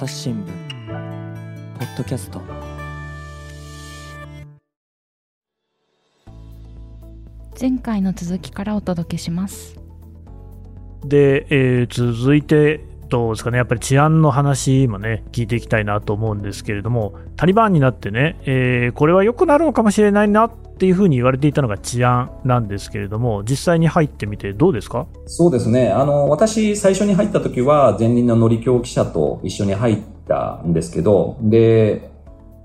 朝日新聞ポッドキャスト。前回の続きからお届けします。で、えー、続いてどうですかね、やっぱり治安の話もね、聞いていきたいなと思うんですけれども、タリバンになってね、えー、これは良くなるのかもしれないなっていうふうに言われていたのが治安なんですけれども、実際に入ってみてどうですか？そうですね。あの、私、最初に入った時は、前任の乗り京記者と一緒に入ったんですけど、で、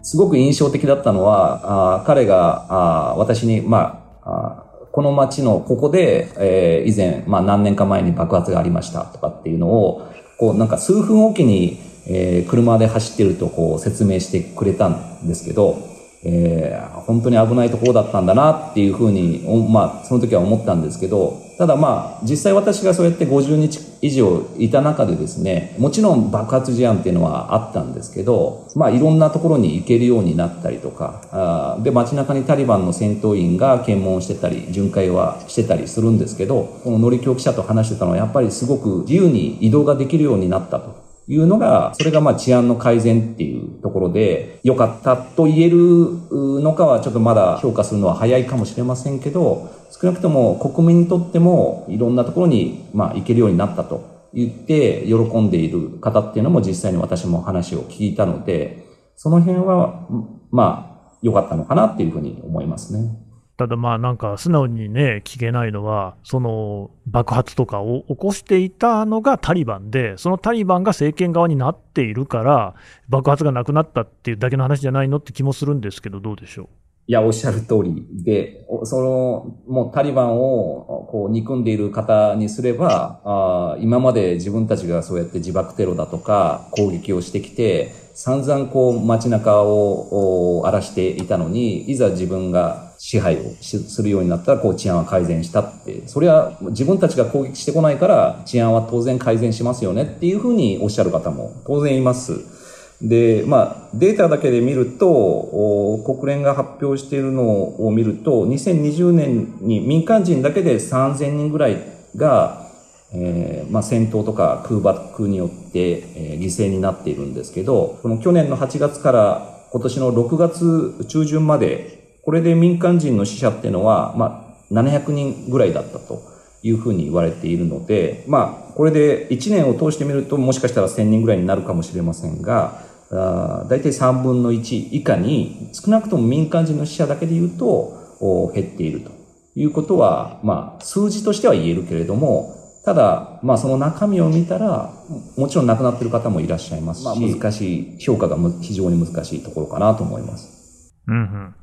すごく印象的だったのは、あ彼があ私に、まあ、あこの街のここで、えー、以前、まあ何年か前に爆発がありましたとかっていうのを、こうなんか数分おきに、えー、車で走ってるとこう説明してくれたんですけど、えー、本当に危ないところだったんだなっていうふうに、まあ、その時は思ったんですけど、ただまあ、実際私がそうやって50日以上いた中でですね、もちろん爆発事案っていうのはあったんですけど、まあ、いろんなところに行けるようになったりとか、あで、街中にタリバンの戦闘員が検問してたり、巡回はしてたりするんですけど、この乗り記者と話してたのは、やっぱりすごく自由に移動ができるようになったと。いうのが、それがまあ治安の改善っていうところで、良かったと言えるのかはちょっとまだ評価するのは早いかもしれませんけど、少なくとも国民にとってもいろんなところにまあ行けるようになったと言って喜んでいる方っていうのも実際に私も話を聞いたので、その辺はまあ良かったのかなっていうふうに思いますね。ただまあなんか素直にね、聞けないのは、その爆発とかを起こしていたのがタリバンで、そのタリバンが政権側になっているから、爆発がなくなったっていうだけの話じゃないのって気もするんですけど、どうでしょう？いや、おっしゃる通りで、その、もうタリバンをこう憎んでいる方にすれば、あ今まで自分たちがそうやって自爆テロだとか攻撃をしてきて、散々こう街中を荒らしていたのに、いざ自分が支配をするようになったら、こう治安は改善したって、それは自分たちが攻撃してこないから治安は当然改善しますよねっていうふうにおっしゃる方も当然います。で、まあ、データだけで見ると、国連が発表しているのを見ると、2020年に民間人だけで3000人ぐらいが、えー、まあ、戦闘とか空爆によって、えー、犠牲になっているんですけど、この去年の8月から今年の6月中旬まで、これで民間人の死者っていうのは、まあ、700人ぐらいだったというふうに言われているので、まあ、これで1年を通してみると、もしかしたら1000人ぐらいになるかもしれませんが、だいたい3分の1以下に少なくとも民間人の死者だけで言うと減っているということは、まあ、数字としては言えるけれども、ただ、まあ、その中身を見たら、もちろん亡くなっている方もいらっしゃいますし、まあ、難しい、評価が非常に難しいところかなと思います。うんうん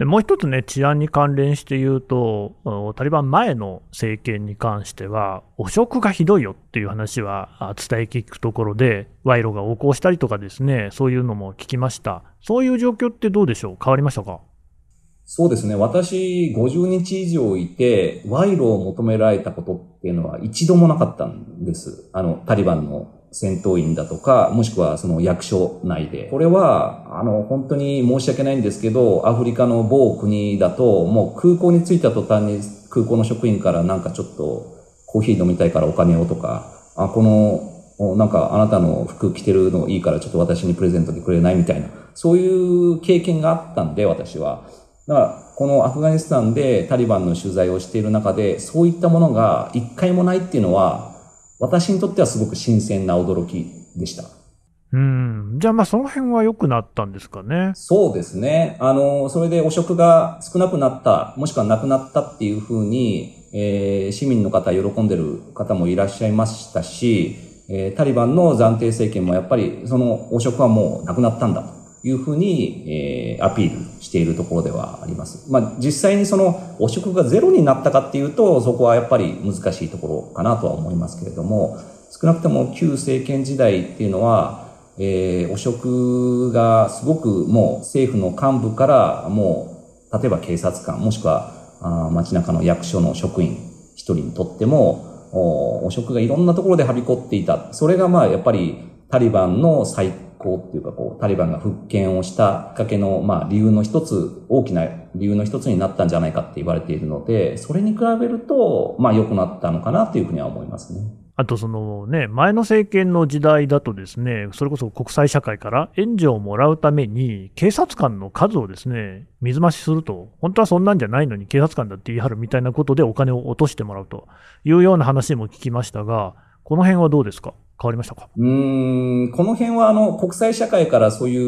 でもう一つね、治安に関連して言うと、タリバン前の政権に関しては、汚職がひどいよっていう話は伝え聞くところで、賄賂が横行したりとかですね、そういうのも聞きました。そういう状況ってどうでしょう？変わりましたか？そうですね。私、50日以上いて、賄賂を求められたことっていうのは一度もなかったんです。あの、タリバンの戦闘員だとか、もしくはその役所内で。これは、あの、本当に申し訳ないんですけど、アフリカの某国だと、もう空港に着いた途端に空港の職員からなんかちょっとコーヒー飲みたいからお金をとか、あ、この、なんかあなたの服着てるのいいからちょっと私にプレゼントでくれないみたいな、そういう経験があったんで、私は。だから、このアフガニスタンでタリバンの取材をしている中で、そういったものが一回もないっていうのは、私にとってはすごく新鮮な驚きでした。うん。じゃあまあその辺は良くなったんですかね。そうですね。あの、それで汚職が少なくなった、もしくはなくなったっていうふうに、えー、市民の方喜んでる方もいらっしゃいましたし、えー、タリバンの暫定政権もやっぱりその汚職はもうなくなったんだと。いうふうに、えー、アピールしているところではあります。まあ、実際にその汚職がゼロになったかっていうと、そこはやっぱり難しいところかなとは思いますけれども、少なくとも旧政権時代っていうのは、えー、汚職がすごくもう政府の幹部からもう、例えば警察官、もしくはあ街中の役所の職員一人にとっても、汚職がいろんなところではびこっていた。それがまあやっぱりタリバンの最こうっていうかこう、タリバンが復権をしたきっかけの、まあ理由の一つ、大きな理由の一つになったんじゃないかって言われているので、それに比べると、まあ良くなったのかなというふうには思いますね。あとそのね、前の政権の時代だとですね、それこそ国際社会から援助をもらうために、警察官の数をですね、水増しすると、本当はそんなんじゃないのに警察官だって言い張るみたいなことでお金を落としてもらうというような話も聞きましたが、この辺はどうですか？変わりましたか？うん、この辺はあの、国際社会からそうい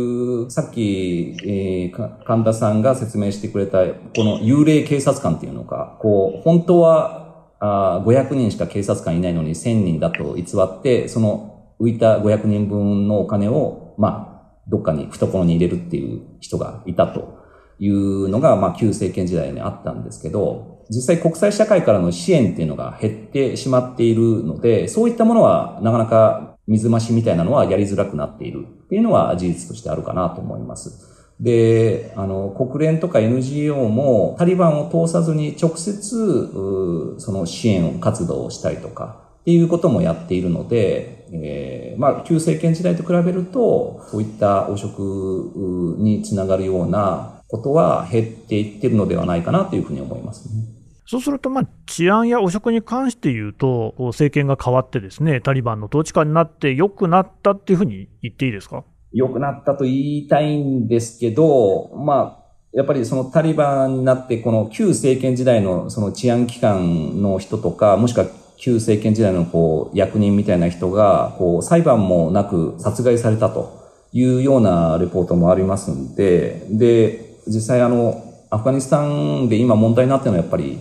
う、さっき、えー、神田さんが説明してくれた、この幽霊警察官っていうのか、こう、本当はあ500人しか警察官いないのに1000人だと偽って、その浮いた500人分のお金を、まあ、どっかに懐に入れるっていう人がいたというのが、まあ、旧政権時代にあったんですけど、実際国際社会からの支援っていうのが減ってしまっているので、そういったものはなかなか水増しみたいなのはやりづらくなっているっていうのは事実としてあるかなと思います。で、あの、国連とか NGO もタリバンを通さずに直接、その支援活動をしたりとか、っていうこともやっているので、えー、まあ、旧政権時代と比べると、そういった汚職につながるようなことは減っていってるのではないかなというふうに思います、ね。そうすると、まあ、治安や汚職に関して言うと、政権が変わってですね、タリバンの統治下になって良くなったっていうふうに言っていいですか？良くなったと言いたいんですけど、まあ、やっぱりそのタリバンになって、この旧政権時代のその治安機関の人とか、もしくは旧政権時代のこう役人みたいな人が、こう裁判もなく殺害されたというようなレポートもありますんで、で、実際あの、アフガニスタンで今問題になってるのはやっぱり、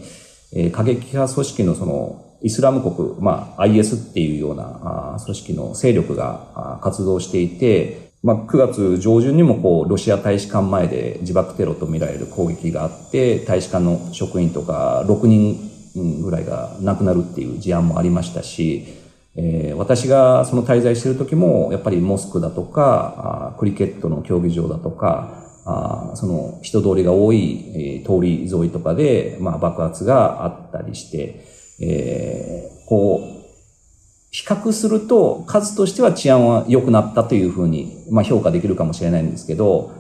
えー、過激派組織のそのイスラム国、まあ IS っていうような組織の勢力が活動していて、まあ、9月上旬にもこう、ロシア大使館前で自爆テロとみられる攻撃があって、大使館の職員とか6人ぐらいが亡くなるっていう事案もありましたし、えー、私がその滞在している時も、やっぱりモスクだとか、クリケットの競技場だとか、あその人通りが多い、えー、通り沿いとかで、まあ、爆発があったりして、えー、こう、比較すると数としては治安は良くなったというふうに、まあ、評価できるかもしれないんですけど、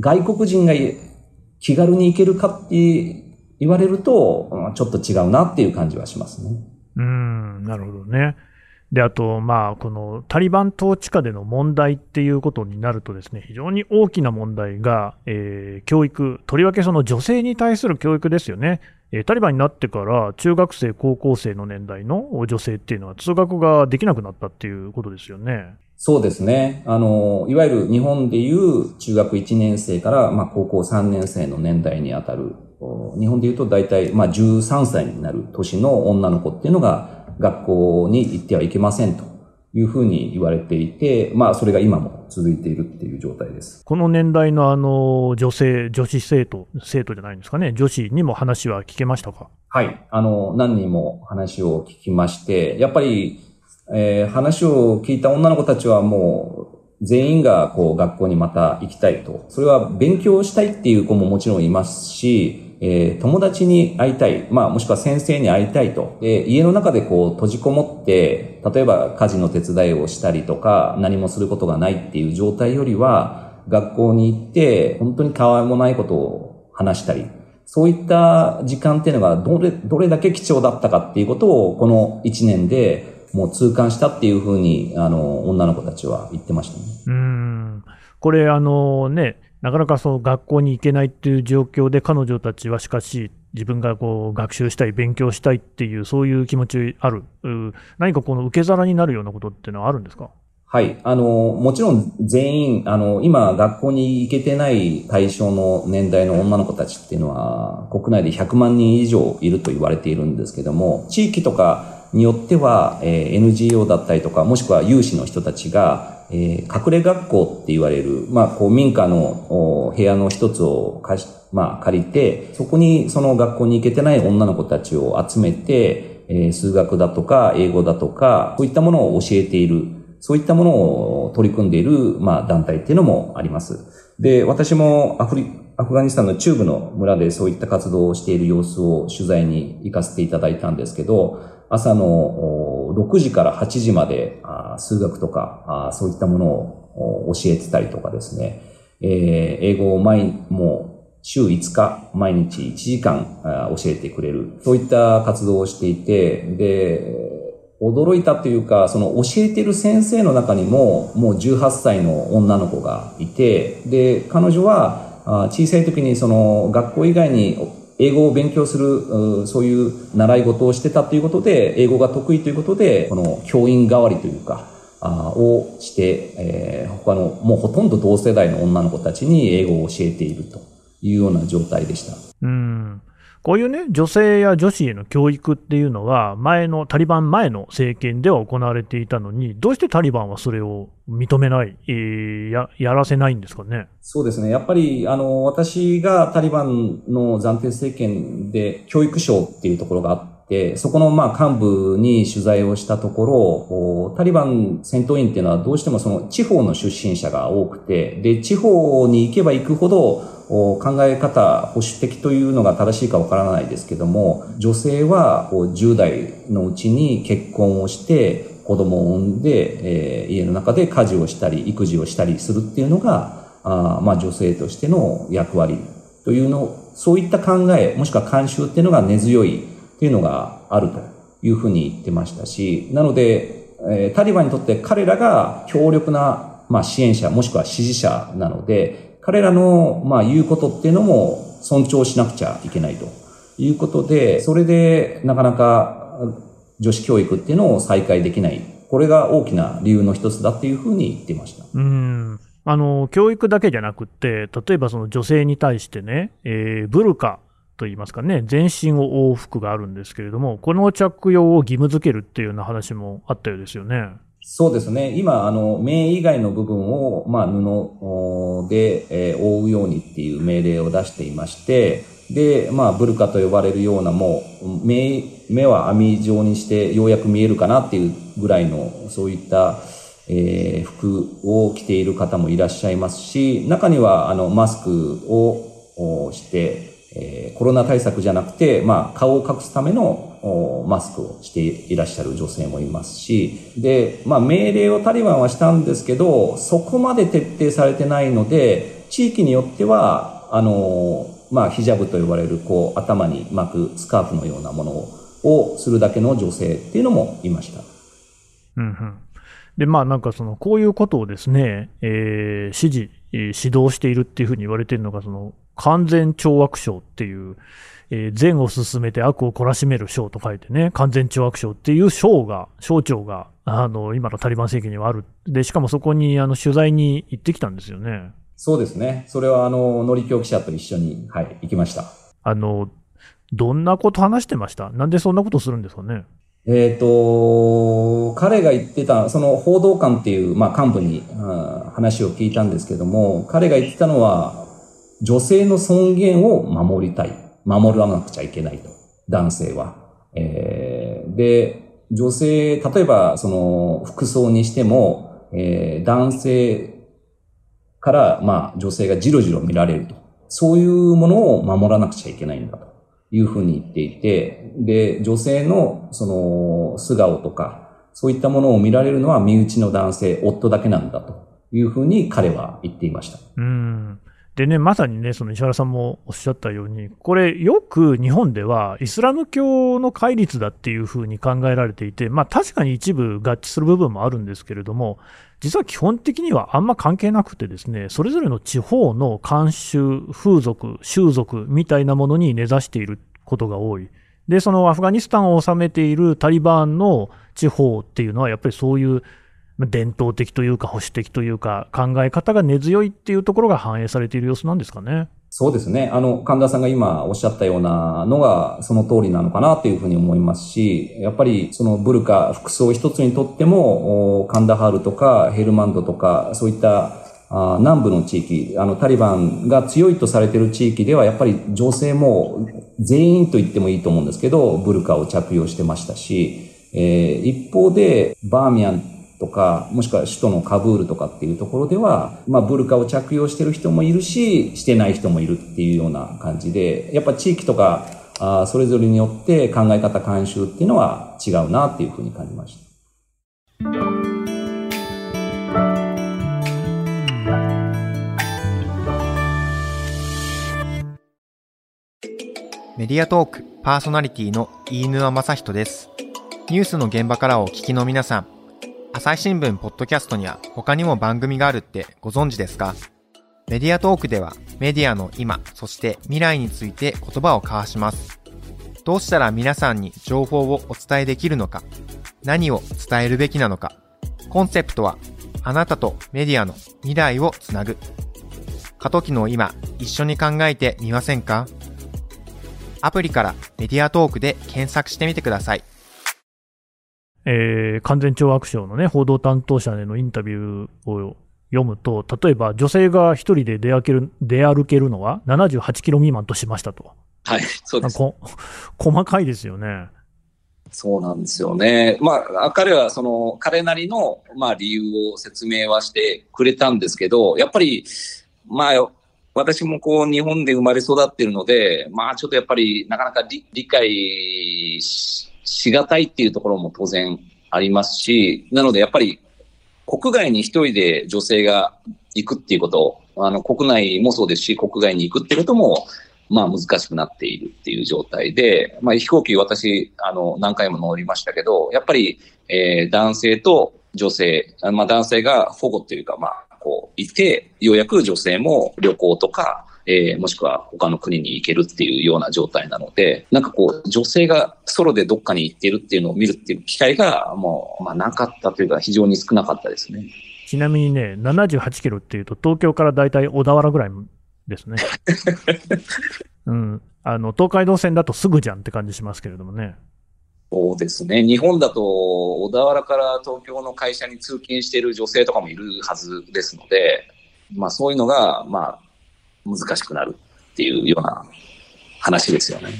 外国人が気軽に行けるかって言われると、ちょっと違うなっていう感じはしますね。うん、なるほどね。で、あと、まあ、このタリバン統治下での問題っていうことになるとですね、非常に大きな問題が、えー、教育、とりわけその女性に対する教育ですよね。えタリバンになってから中学生、高校生の年代の女性っていうのは通学ができなくなったっていうことですよね。そうですね。あの、いわゆる日本でいう中学1年生から、まあ、高校3年生の年代にあたる、日本でいうと大体、まあ、13歳になる年の女の子っていうのが学校に行ってはいけませんというふうに言われていて、まあ、それが今も続いているっていう状態です。この年代のあの、女性、女子生徒、生徒じゃないんですかね、女子にも話は聞けましたか？はい。あの、何人も話を聞きまして、やっぱり、えー、話を聞いた女の子たちはもう、全員がこう学校にまた行きたいと。それは勉強したいっていう子ももちろんいますし、えー、友達に会いたい、まあもしくは先生に会いたいと、えー、家の中でこう閉じこもって、例えば家事の手伝いをしたりとか、何もすることがないっていう状態よりは、学校に行って、本当にたわいもないことを話したり、そういった時間っていうのがどれ、どれだけ貴重だったかっていうことを、この1年でもう痛感したっていうふうに、あの、女の子たちは言ってましたね。うん。これ、あのね、なかなかその学校に行けないっていう状況で、彼女たちはしかし、自分がこう学習したい、勉強したいっていう、そういう気持ちある、何かこの受け皿になるようなことっていうのはあるんですか？はい。あの、もちろん全員、あの、今学校に行けてない対象の年代の女の子たちっていうのは、国内で100万人以上いると言われているんですけども、地域とかによっては、えー、NGO だったりとか、もしくは有志の人たちが、えー、隠れ学校って言われる、まあ、こう民家の部屋の一つを貸し、まあ、借りて、そこにその学校に行けてない女の子たちを集めて、えー、数学だとか英語だとか、そういったものを教えている、そういったものを取り組んでいる、まあ、団体っていうのもあります。で、私もアフリ、アフガニスタンの中部の村でそういった活動をしている様子を取材に行かせていただいたんですけど、朝の6時から8時まで数学とかそういったものを教えてたりとかですね、英語を毎、もう週5日毎日1時間教えてくれる、そういった活動をしていて、で、驚いたというか、その教えてる先生の中にも、もう18歳の女の子がいて、で、彼女は、小さい時にその学校以外に英語を勉強する、そういう習い事をしてたということで、英語が得意ということで、この教員代わりというか、あをして、えー、他の、もうほとんど同世代の女の子たちに英語を教えているというような状態でした。うんこういうね、女性や女子への教育っていうのは、前の、タリバン前の政権では行われていたのに、どうしてタリバンはそれを認めない、えー、や、やらせないんですかね？そうですね。やっぱり、あの、私がタリバンの暫定政権で教育省っていうところがあって、そこのまあ幹部に取材をしたところ、タリバン戦闘員っていうのはどうしてもその地方の出身者が多くて、で、地方に行けば行くほど、考え方、保守的というのが正しいかわからないですけども、女性は10代のうちに結婚をして子供を産んで、えー、家の中で家事をしたり育児をしたりするっていうのが、あまあ女性としての役割というの、そういった考え、もしくは慣習っていうのが根強いっていうのがあるというふうに言ってましたし、なので、え、タリバンにとって彼らが強力な、まあ、支援者もしくは支持者なので、彼らの、まあ、言うことっていうのも尊重しなくちゃいけないということで、それでなかなか女子教育っていうのを再開できない。これが大きな理由の一つだっていうふうに言ってました。うんあの教育だけじゃなくて、例えばその女性に対してね、えー、ブルカといいますかね、全身を覆う服があるんですけれども、この着用を義務付けるっていうような話もあったようですよね。そうですね。今、あの、目以外の部分を、まあ、布で、えー、覆うようにっていう命令を出していまして、で、まあ、ブルカと呼ばれるようなもう、目、目は網状にしてようやく見えるかなっていうぐらいの、そういった、えー、服を着ている方もいらっしゃいますし、中には、あの、マスクをして、えー、コロナ対策じゃなくて、まあ、顔を隠すためのマスクをしていらっしゃる女性もいますし、で、まあ、命令をタリバンはしたんですけど、そこまで徹底されてないので、地域によっては、あの、まあ、ヒジャブと呼ばれる、こう、頭に巻くスカーフのようなものをするだけの女性っていうのもいました。うんうん。で、まあ、なんかその、こういうことをですね、えー、指示、指導しているっていうふうに言われてるのが、その、完全懲悪省っていう、えー、善を進めて悪を懲らしめる省と書いてね、完全懲悪省っていう省が、省庁が、あの、今のタリバン政権にはある。で、しかもそこに、あの、取材に行ってきたんですよね。そうですね。それは、あの、のりきょう記者と一緒に、はい、行きました。あの、どんなこと話してました？なんでそんなことするんですかね？えっ、ー、と、彼が言ってた、その報道官っていう、まあ、幹部に、うん、話を聞いたんですけども、彼が言ってたのは、女性の尊厳を守りたい。守らなくちゃいけないと。男性は。えー、で、女性、例えば、その、服装にしても、えー、男性から、まあ、女性がじろじろ見られると。そういうものを守らなくちゃいけないんだというふうに言っていて、で、女性の、その、素顔とか、そういったものを見られるのは身内の男性、夫だけなんだというふうに彼は言っていました。うん。でね、まさにね、その石原さんもおっしゃったように、これ、よく日本ではイスラム教の戒律だっていうふうに考えられていて、まあ確かに一部合致する部分もあるんですけれども、実は基本的にはあんま関係なくてですね、それぞれの地方の慣習、風俗、習俗みたいなものに根ざしていることが多い。で、そのアフガニスタンを治めているタリバンの地方っていうのは、やっぱりそういう伝統的というか保守的というか考え方が根強いっていうところが反映されている様子なんですかね。そうですね。あの、神田さんが今おっしゃったようなのがその通りなのかなというふうに思いますし、やっぱりそのブルカ、服装一つにとっても、カンダハールとかヘルマンドとか、そういった南部の地域、あの、タリバンが強いとされている地域では、やっぱり女性も全員と言ってもいいと思うんですけど、ブルカを着用してましたし、えー、一方で、バーミヤンとか、もしくは首都のカブールとかっていうところでは、まあ、ブルカを着用してる人もいるし、してない人もいるっていうような感じで、やっぱ地域とか、あそれぞれによって考え方、慣習っていうのは違うなっていうふうに感じました。メディアトークパーソナリティの飯沼正人です。ニュースの現場からお聞きの皆さん、朝日新聞ポッドキャストには他にも番組があるってご存知ですか？メディアトークではメディアの今、そして未来について言葉を交わします。どうしたら皆さんに情報をお伝えできるのか、何を伝えるべきなのか、コンセプトはあなたとメディアの未来をつなぐ。過渡期の今、一緒に考えてみませんか？アプリからメディアトークで検索してみてください。えー完全懲悪省のね、報道担当者へのインタビューを読むと、例えば女性が一人で出歩ける出歩けるのは78キロ未満としましたと。はい、そうです。こ細かいですよね。そうなんですよね。まあ、彼はその、彼なりの、まあ、理由を説明はしてくれたんですけど、やっぱり、まあ、私もこう、日本で生まれ育っているので、まあ、ちょっとやっぱり、なかなか理理解ししがたいっていうところも当然ありますし、なのでやっぱり、国外に一人で女性が行くっていうこと、あの、国内もそうですし、国外に行くってことも、まあ難しくなっているっていう状態で、まあ飛行機私、あの、何回も乗りましたけど、やっぱり、えー男性と女性、まあ男性が保護っていうか、まあ、こう、いて、ようやく女性も旅行とか、えーもしくは他の国に行けるっていうような状態なので、なんかこう、女性がソロでどっかに行っているっていうのを見るっていう機会が、もう、まあなかったというか、非常に少なかったですね。ちなみにね、78キロっていうと、東京からだいたい小田原ぐらいですね。うん。あの、東海道線だとすぐじゃんって感じしますけれどもね。そうですね。日本だと、小田原から東京の会社に通勤している女性とかもいるはずですので、まあそういうのが、まあ、難しくなるっていうような話ですよね。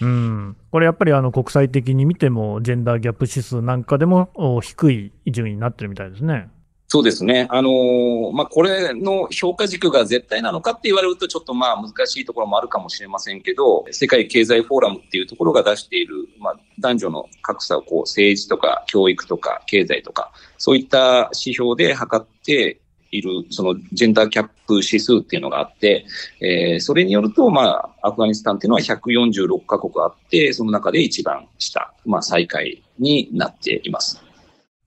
うん。これやっぱりあの国際的に見ても、ジェンダーギャップ指数なんかでもお低い順位になってるみたいですね。そうですね。あのーまあ、これの評価軸が絶対なのかって言われるとちょっとまあ難しいところもあるかもしれませんけど、世界経済フォーラムっていうところが出している、まあ、男女の格差をこう政治とか教育とか経済とか、そういった指標で測っている、そのジェンダーキャップ指数っていうのがあって、えーそれによると、まあ、アフガニスタンっていうのは146カ国あって、その中で一番下、まあ、最下位になっています。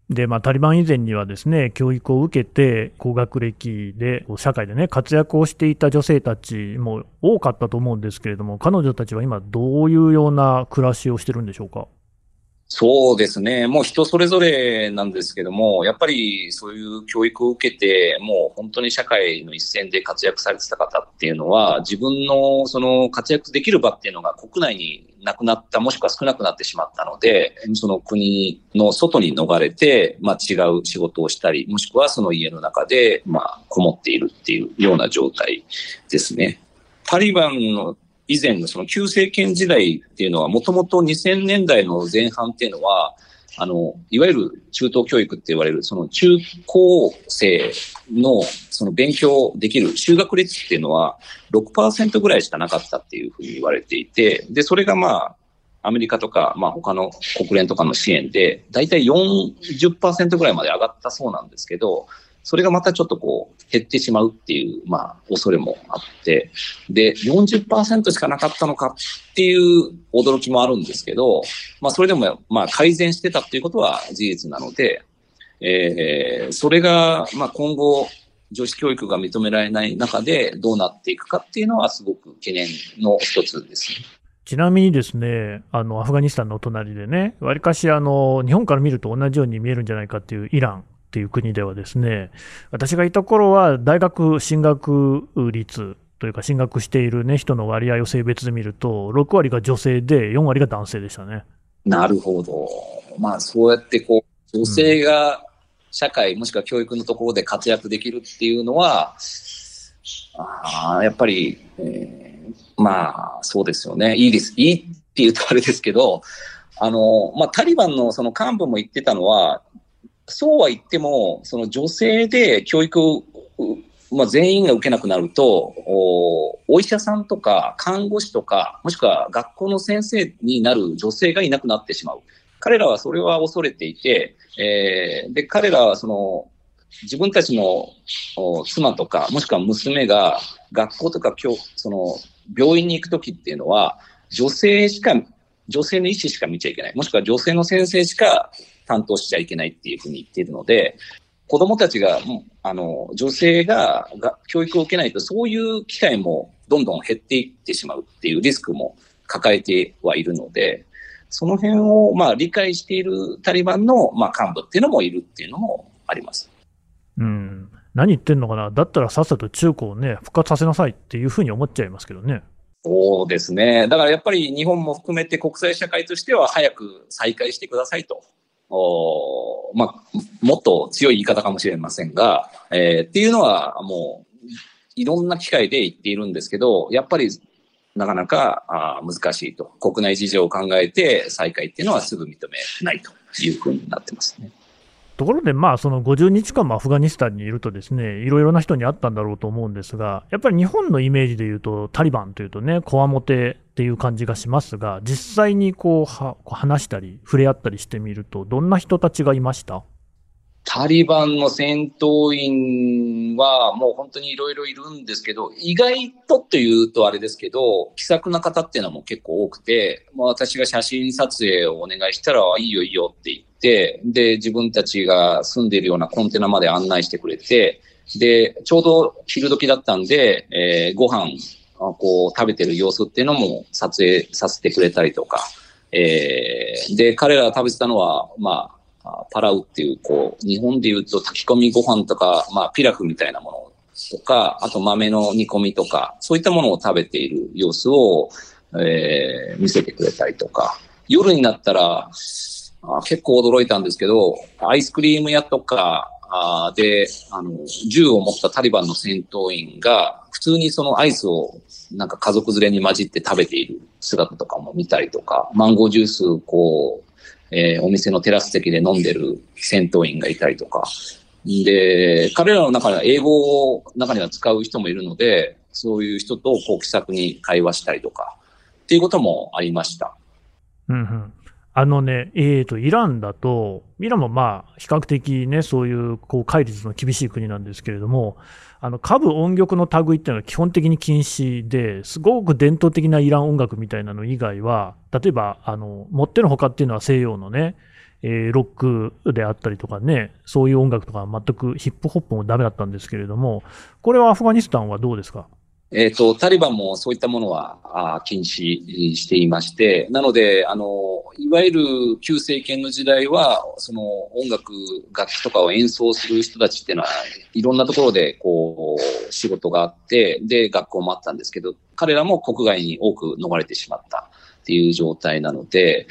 で、まあ、タリバン以前にはですね、教育を受けて、高学歴で、社会でね、活躍をしていた女性たちも多かったと思うんですけれども、彼女たちは今、どういうような暮らしをしてるんでしょうか？そうですね。もう人それぞれなんですけども、やっぱりそういう教育を受けて、もう本当に社会の一線で活躍されてた方っていうのは、自分のその活躍できる場っていうのが国内になくなった、もしくは少なくなってしまったので、その国の外に逃れて、まあ違う仕事をしたり、もしくはその家の中で、まあこもっているっていうような状態ですね。タリバンの以前のその旧政権時代っていうのは、もともと2000年代の前半っていうのは、あの、いわゆる中等教育って言われる、その中高生のその勉強できる修学率っていうのは6%ぐらいしかなかったっていうふうに言われていて、で、それがまあ、アメリカとか、まあ他の国連とかの支援で、だいたい40%ぐらいまで上がったそうなんですけど、それがまたちょっとこう減ってしまうっていう、まあ恐れもあって、で、40%しかなかったのかっていう驚きもあるんですけど、まあそれでもまあ改善してたっていうことは事実なので、えーそれがまあ今後女子教育が認められない中でどうなっていくかっていうのはすごく懸念の一つですね。ちなみにですね、あの、アフガニスタンのお隣でね、わりかし、あの、日本から見ると同じように見えるんじゃないかっていうイランっていう国ではですね、私がいた頃は大学進学率というか進学しているね、人の割合を性別で見ると、6割が女性で4割が男性でしたね。なるほど。まあそうやってこう、女性が社会もしくは教育のところで活躍できるっていうのは、あやっぱり、えーまあそうですよね。いいです。いいって言うとあれですけど、あの、まあタリバンのその幹部も言ってたのは、そうは言っても、その女性で教育を、まあ、全員が受けなくなるとお、お医者さんとか看護師とか、もしくは学校の先生になる女性がいなくなってしまう。彼らはそれは恐れていて、えーで、彼らはその、自分たちの妻とか、もしくは娘が学校とか教その病院に行くときっていうのは、女性しか女性の意思しか見ちゃいけない。もしくは女性の先生しか担当しちゃいけないっていうふうに言っているので、子供たちが、あの、女性がが教育を受けないと、そういう機会もどんどん減っていってしまうっていうリスクも抱えてはいるので、その辺を、まあ、理解しているタリバンの、まあ、幹部っていうのもいるっていうのもあります。うん。何言ってんのかな？だったらさっさと中高をね、復活させなさいっていうふうに思っちゃいますけどね。そうですね。だからやっぱり日本も含めて国際社会としては早く再開してくださいと。おまあ、もっと強い言い方かもしれませんが、えー、っていうのはもういろんな機会で言っているんですけど、やっぱりなかなかあ難しいと。国内事情を考えて再開っていうのはすぐ認めないというふうになってますね。ところで、まあ、その50日間もアフガニスタンにいるとですね、いろいろな人に会ったんだろうと思うんですが、やっぱり日本のイメージでいうと、タリバンというとね、こわもてっていう感じがしますが、実際にこうは話したり、触れ合ったりしてみると、どんな人たちがいました？タリバンの戦闘員はもう本当にいろいろいるんですけど、意外とというとあれですけど、気さくな方っていうのも結構多くて、まあ、私が写真撮影をお願いしたら、いいよいいよって言って、で、自分たちが住んでいるようなコンテナまで案内してくれて、で、ちょうど昼時だったんで、えー、ご飯、こう食べてる様子っていうのも撮影させてくれたりとか、えー、で、彼らが食べてたのは、まあ、パラウっていう、こう、日本で言うと炊き込みご飯とか、まあ、ピラフみたいなものとか、あと豆の煮込みとか、そういったものを食べている様子を、えー、見せてくれたりとか、夜になったら、あ結構驚いたんですけど、アイスクリーム屋とかあで、あの、銃を持ったタリバンの戦闘員が、普通にそのアイスをなんか家族連れに混じって食べている姿とかも見たりとか、マンゴージュースこう、えー、お店のテラス席で飲んでる戦闘員がいたりとか。で、彼らの中では英語を中には使う人もいるので、そういう人とこう気さくに会話したりとか、っていうこともありました。うんうん。あのね、えーと、イランだと、イランもまあ、比較的ね、そういう、こう、戒律の厳しい国なんですけれども、あの、下部音曲の類っていうのは基本的に禁止で、すごく伝統的なイラン音楽みたいなの以外は、例えば、あの、もってのほかっていうのは西洋のね、えー、ロックであったりとかね、そういう音楽とか全くヒップホップもダメだったんですけれども、これはアフガニスタンはどうですか？えっ、ー、と、タリバンもそういったものはあ禁止していまして、なので、あの、いわゆる旧政権の時代は、その音楽、楽器とかを演奏する人たちっていうのは、いろんなところで、こう、仕事があって、で、学校もあったんですけど、彼らも国外に多く逃れてしまったっていう状態なので、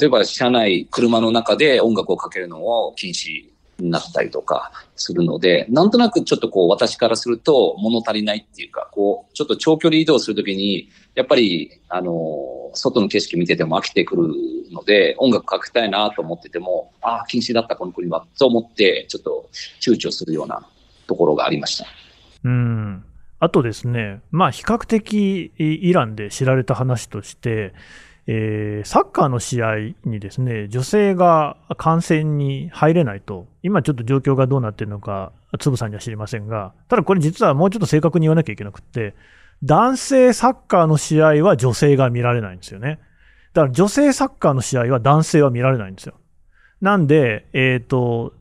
例えば車内、車の中で音楽をかけるのを禁止になったりとかするので、なんとなくちょっとこう私からすると物足りないっていうか、こう、ちょっと長距離移動するときに、やっぱり、あの、外の景色見てても飽きてくるので、音楽かけたいなと思ってても、ああ、禁止だったこの国は、と思って、ちょっと躊躇するようなところがありました。うん。あとですね、まあ比較的イランで知られた話として、えー、サッカーの試合にですね、女性が観戦に入れないと、今ちょっと状況がどうなってるのか、つぶさんには知りませんが、ただこれ実はもうちょっと正確に言わなきゃいけなくって、男性サッカーの試合は女性が見られないんですよね。だから女性サッカーの試合は男性は見られないんですよ。なんで、え、ー、と、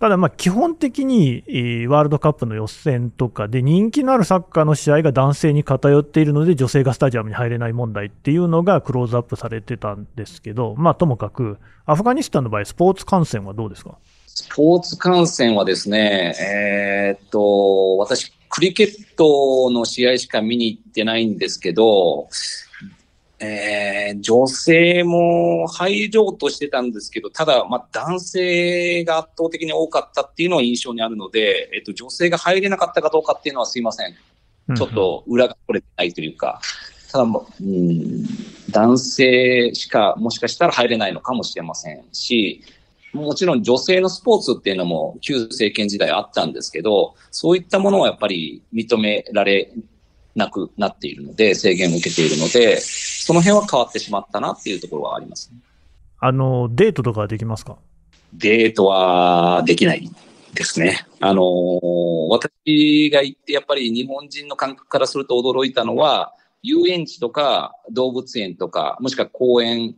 ただま基本的に、ワールドカップの予選とかで人気のあるサッカーの試合が男性に偏っているので女性がスタジアムに入れない問題っていうのがクローズアップされてたんですけど、まあともかく、アフガニスタンの場合、スポーツ観戦はどうですか？スポーツ観戦はですね、えー、っと、私、クリケットの試合しか見に行ってないんですけど、えー、女性も入ろうとしてたんですけど、ただ、まあ、男性が圧倒的に多かったっていうのは印象にあるので、えっと、女性が入れなかったかどうかっていうのはすいません。ちょっと裏が取れてないというか、ただ、うん、男性しかもしかしたら入れないのかもしれませんし、もちろん女性のスポーツっていうのも旧政権時代あったんですけど、そういったものはやっぱり認められなくなっているので、制限を受けているので、その辺は変わってしまったなっていうところはあります、ね、あの、デートとかできますか？デートはできないですね。あの私が行ってやっぱり日本人の感覚からすると驚いたのは、遊園地とか動物園とか、もしくは公園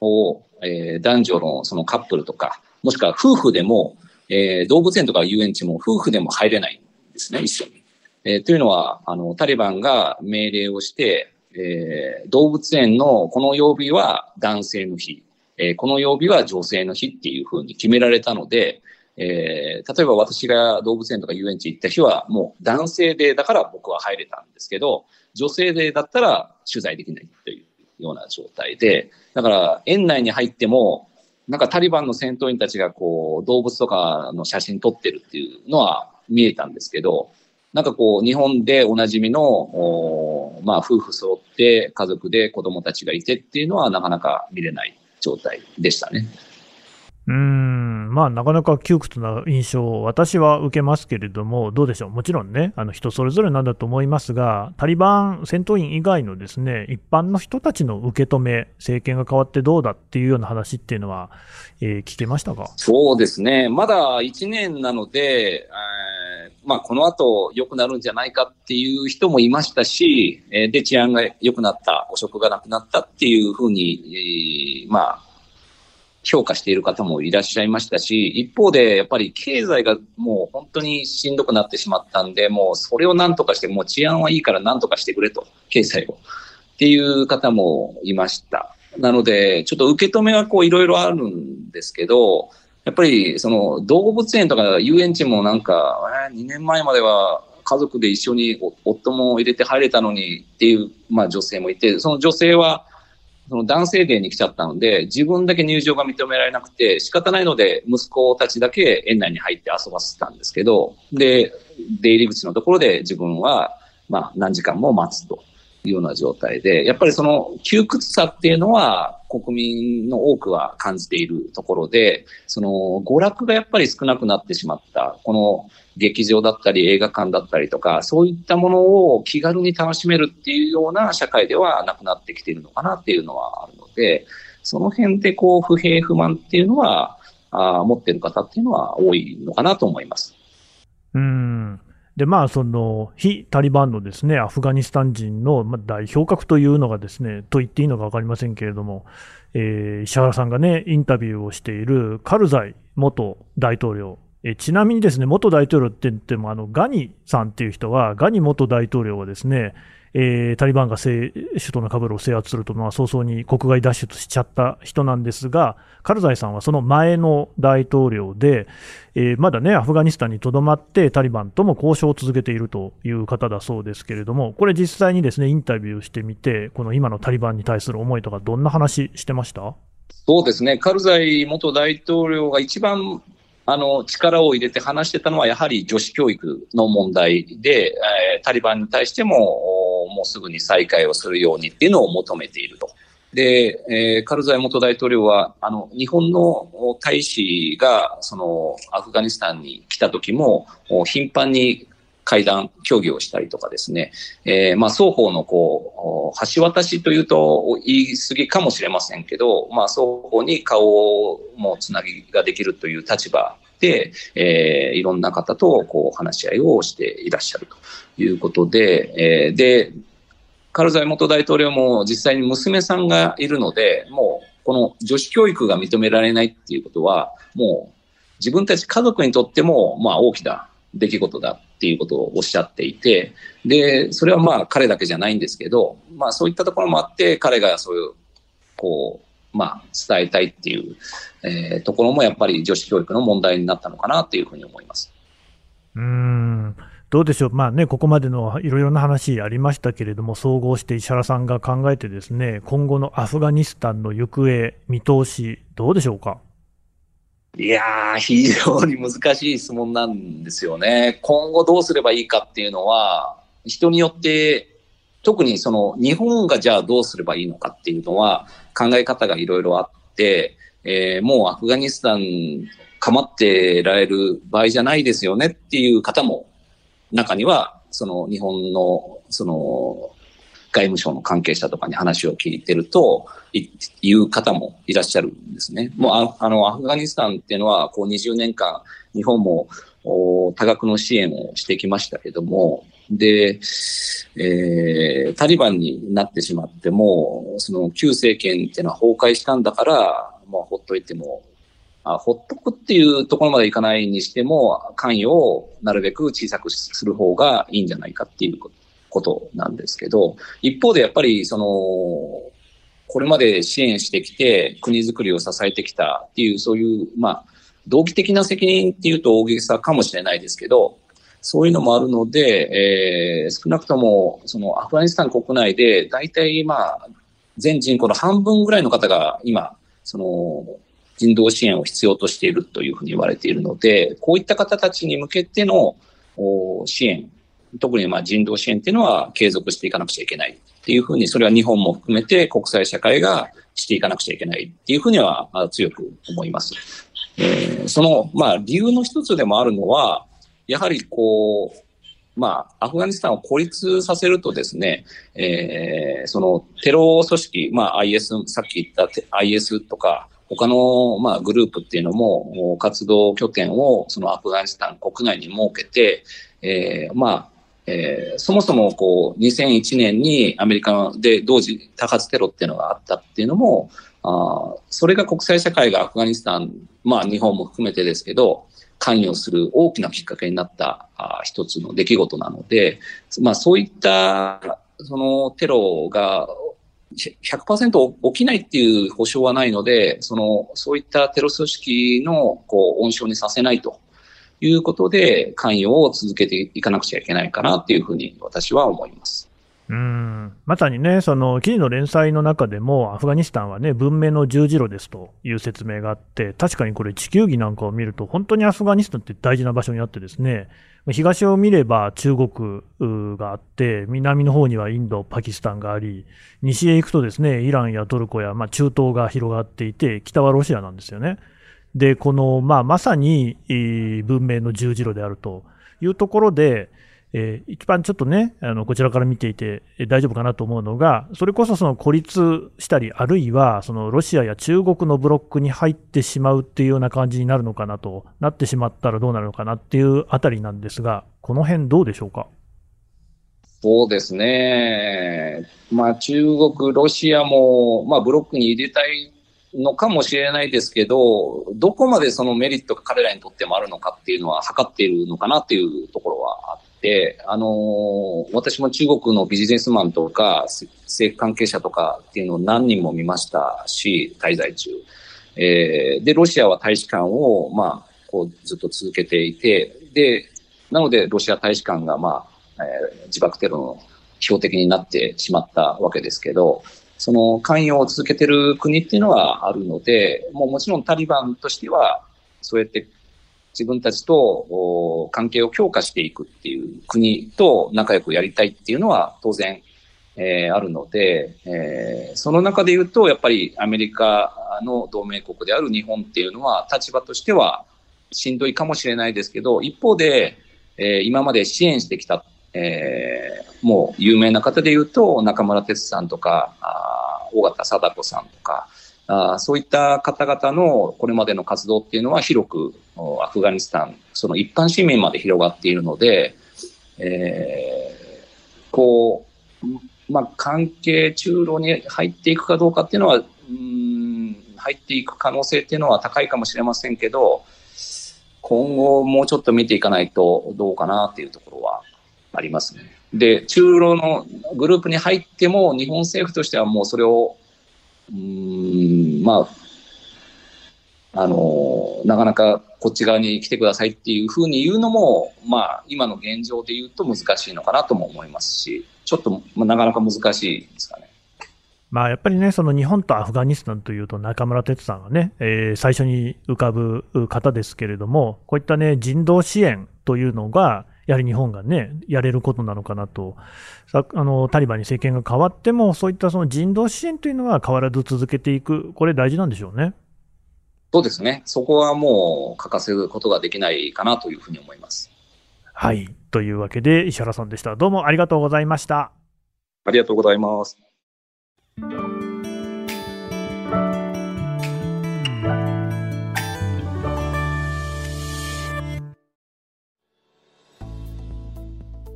を、えー、男女のそのカップルとか、もしくは夫婦でも、えー、動物園とか遊園地も夫婦でも入れないんですね、一緒に。えー、というのは、あの、タリバンが命令をして、えー、動物園のこの曜日は男性の日、えー、この曜日は女性の日っていうふうに決められたので、えー、例えば私が動物園とか遊園地行った日はもう男性でだから僕は入れたんですけど、女性でだったら取材できないというような状態で、だから園内に入っても、なんかタリバンの戦闘員たちがこう動物とかの写真撮ってるっていうのは見えたんですけど、なんかこう日本でおなじみの、まあ夫婦揃って家族で子供たちがいてっていうのはなかなか見れない状態でしたね。うん、まあ、なかなか窮屈な印象を私は受けますけれども、どうでしょう、もちろんね、あの人それぞれなんだと思いますが、タリバン戦闘員以外のですね一般の人たちの受け止め、政権が変わってどうだっていうような話っていうのは、えー、聞けましたか？そうですね、まだ1年なので、えーまあ、この後良くなるんじゃないかっていう人もいましたし、え、で、治安が良くなった、汚職がなくなったっていうふうに、えー、まあ、評価している方もいらっしゃいましたし、一方でやっぱり経済がもう本当にしんどくなってしまったんで、もうそれを何とかして、もう治安はいいから何とかしてくれと、経済を。っていう方もいました。なので、ちょっと受け止めはこういろいろあるんですけど、やっぱりその動物園とか遊園地もなんか、えー、2年前までは家族で一緒に夫も入れて入れたのにっていう、まあ女性もいて、その女性はその男性デーに来ちゃったので、自分だけ入場が認められなくて、仕方ないので、息子たちだけ園内に入って遊ばせたんですけど、で、出入り口のところで自分は、まあ、何時間も待つと。いうような状態で、やっぱりその窮屈さっていうのは、国民の多くは感じているところで、その娯楽がやっぱり少なくなってしまった、この劇場だったり映画館だったりとか、そういったものを気軽に楽しめるっていうような社会ではなくなってきているのかなっていうのはあるので、その辺でこう不平不満っていうのは、あ持ってる方っていうのは多いのかなと思います。うんでまあ、その非タリバンのですねアフガニスタン人の代表格というのがですねと言っていいのか分かりませんけれども、えー、石原さんがねインタビューをしているカルザイ元大統領。えちなみにですね、元大統領って言っても、あの、ガニさんっていう人は、ガニ元大統領はですね、えー、タリバンが首都のカブールを制圧すると、まあ、早々に国外脱出しちゃった人なんですが、カルザイさんはその前の大統領で、えー、まだね、アフガニスタンにとどまって、タリバンとも交渉を続けているという方だそうですけれども、これ実際にですね、インタビューしてみて、この今のタリバンに対する思いとか、どんな話してました？そうですね、カルザイ元大統領が一番あの、力を入れて話してたのは、やはり女子教育の問題で、えー、タリバンに対しても、もうすぐに再開をするようにっていうのを求めていると。で、えー、カルザイ元大統領は、あの、日本の大使が、その、アフガニスタンに来た時も、頻繁に会談、協議をしたりとかですね、えー、まあ、双方のこう、橋渡しというと言い過ぎかもしれませんけど、まあ、双方に顔もうつなぎができるという立場で、えー、いろんな方とこう話し合いをしていらっしゃるということで、えー、で、カルザイ元大統領も実際に娘さんがいるので、もうこの女子教育が認められないっていうことは、もう自分たち家族にとっても、まあ大きな出来事だっていうことをおっしゃっていて、で、それはまあ彼だけじゃないんですけど、まあそういったところもあって、彼がそういう、こう、まあ伝えたいっていう、えー、ところもやっぱり女子教育の問題になったのかなっていうふうに思います。うんどうでしょう、まあね、ここまでのいろいろな話ありましたけれども、総合して石原さんが考えて、ですね今後のアフガニスタンの行方、見通し、どうでしょうか？いやー、非常に難しい質問なんですよね。今後どうすればいいかっていうのは、人によって、特にその日本がじゃあどうすればいいのかっていうのは考え方がいろいろあって、えー、もうアフガニスタン構ってられる場合じゃないですよねっていう方も中には、その日本の、その外務省の関係者とかに話を聞いてると、言う方もいらっしゃるんですね。もうあの、アフガニスタンっていうのは、こう20年間、日本も多額の支援をしてきましたけども、で、えー、タリバンになってしまっても、その旧政権っていうのは崩壊したんだから、もうほっといても、あほっとくっていうところまでいかないにしても、関与をなるべく小さくする方がいいんじゃないかっていうことなんですけど、一方でやっぱりその、これまで支援してきて国づくりを支えてきたっていう、そういう、まあ、同期的な責任っていうと大げさかもしれないですけど、そういうのもあるので、えー、少なくとも、そのアフガニスタン国内で、大体まあ、全人口の半分ぐらいの方が今、その、人道支援を必要としているというふうに言われているので、こういった方たちに向けての支援、特にまあ人道支援っていうのは継続していかなくちゃいけないっていうふうに、それは日本も含めて国際社会がしていかなくちゃいけないっていうふうには強く思います。えー、その、まあ理由の一つでもあるのは、やはりこう、まあ、アフガニスタンを孤立させるとですね、えー、そのテロ組織、まあ IS、さっき言った IS とか、他の、まあ、グループっていうのも、活動拠点をそのアフガニスタン国内に設けて、えー、まあ、えー、そもそもこう2001年にアメリカで同時多発テロっていうのがあったっていうのも、あそれが国際社会がアフガニスタン、まあ日本も含めてですけど、関与する大きなきっかけになったあ一つの出来事なので、まあそういったそのテロが100%起きないっていう保証はないので、その、そういったテロ組織の、こう、温床にさせないということで、関与を続けていかなくちゃいけないかなっていうふうに私は思います。うんまさにね、その記事の連載の中でも、アフガニスタンはね、文明の十字路ですという説明があって、確かにこれ、地球儀なんかを見ると、本当にアフガニスタンって大事な場所にあってですね、東を見れば中国があって、南の方にはインド、パキスタンがあり、西へ行くとですね、イランやトルコや、まあ、中東が広がっていて、北はロシアなんですよね。で、この、まあ、まさに文明の十字路であるというところで、えー、一番ちょっとね、あの、こちらから見ていて大丈夫かなと思うのが、それこそその孤立したり、あるいはそのロシアや中国のブロックに入ってしまうっていうような感じになるのかなと、なってしまったらどうなるのかなっていうあたりなんですが、この辺どうでしょうか？そうですね。まあ中国、ロシアも、まあブロックに入れたいのかもしれないですけど、どこまでそのメリットが彼らにとってもあるのかっていうのは測っているのかなっていうところはあって、あのー、私も中国のビジネスマンとか政府関係者とかっていうのを何人も見ましたし、滞在中。えー、で、ロシアは大使館を、まあ、こうずっと続けていて、で、なのでロシア大使館が、まあ、えー、自爆テロの標的になってしまったわけですけど、その関与を続けてる国っていうのはあるので、もうもちろんタリバンとしては、そうやって自分たちと関係を強化していくっていう国と仲良くやりたいっていうのは当然、えー、あるので、えー、その中で言うと、やっぱりアメリカの同盟国である日本っていうのは立場としてはしんどいかもしれないですけど、一方で、えー、今まで支援してきた、えー、もう有名な方で言うと、中村哲さんとか、尾形貞子さんとか、あそういった方々のこれまでの活動っていうのは広くアフガニスタン、その一般市民まで広がっているので、えー、こう、まあ、関係中路に入っていくかどうかっていうのは、うん、入っていく可能性っていうのは高いかもしれませんけど、今後もうちょっと見ていかないとどうかなっていうところはありますね。で、中路のグループに入っても、日本政府としてはもうそれを、うん、まあ、あの、なかなかこっち側に来てくださいっていうふうに言うのも、まあ、今の現状で言うと難しいのかなとも思いますし、ちょっと、まあ、なかなか難しいですかね。まあ、やっぱりね、その日本とアフガニスタンというと、中村哲さんがね、えー、最初に浮かぶ方ですけれども、こういったね、人道支援というのが、やはり日本がね、やれることなのかなと、さあのタリバンに政権が変わっても、そういったその人道支援というのは変わらず続けていく、これ、大事なんでしょうね。そうですね、そこはもう欠かせることができないかなというふうに思います。はい。というわけで、石原さんでした。どうもありがとうございました。ありがとうございます。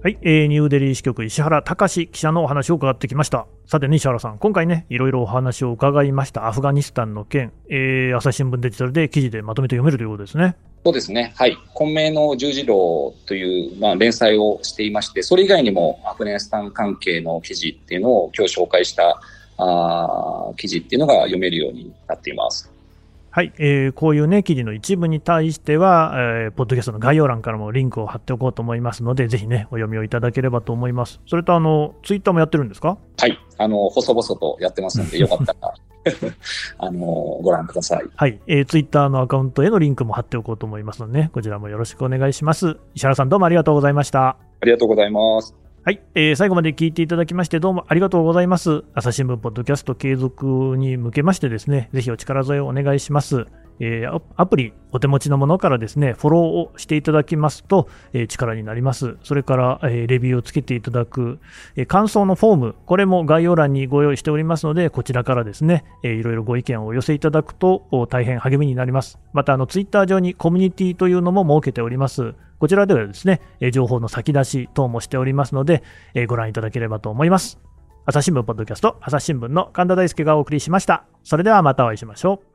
はい、えー、ニューデリー支局石原隆記者のお話を伺ってきました。さてね、石原さん、今回ね、いろいろお話を伺いましたアフガニスタンの件、えー、朝日新聞デジタルで記事でまとめて読めるということですね。そうですね。はい。混迷の十字路という、まあ、連載をしていまして、それ以外にもアフガニスタン関係の記事っていうのを今日紹介したあ記事っていうのが読めるようになっています。はい、えー、こういうね、記事の一部に対しては、えー、ポッドキャストの概要欄からもリンクを貼っておこうと思いますので、ぜひね、お読みをいただければと思います。それと、あの、ツイッターもやってるんですか？はい、あの、細々とやってますので、よかったら あの、ご覧ください。はい、えー、ツイッターのアカウントへのリンクも貼っておこうと思いますので、ね、こちらもよろしくお願いします。石原さん、どうもありがとうございました。ありがとうございます。はい、えー、最後まで聞いていただきましてどうもありがとうございます。朝日新聞ポッドキャスト継続に向けましてですね、ぜひお力添えをお願いします。えー、アプリお手持ちのものからですね、フォローをしていただきますと、えー、力になります。それから、えー、レビューをつけていただく、え感想のフォーム、これも概要欄にご用意しておりますので、こちらからですね、えいろいろご意見をお寄せいただくと大変励みになります。また、あの、ツイッター上にコミュニティというのも設けております。こちらではですね、情報の先出し等もしておりますので、ご覧いただければと思います。朝日新聞ポッドキャスト、朝日新聞の神田大輔がお送りしました。それではまたお会いしましょう。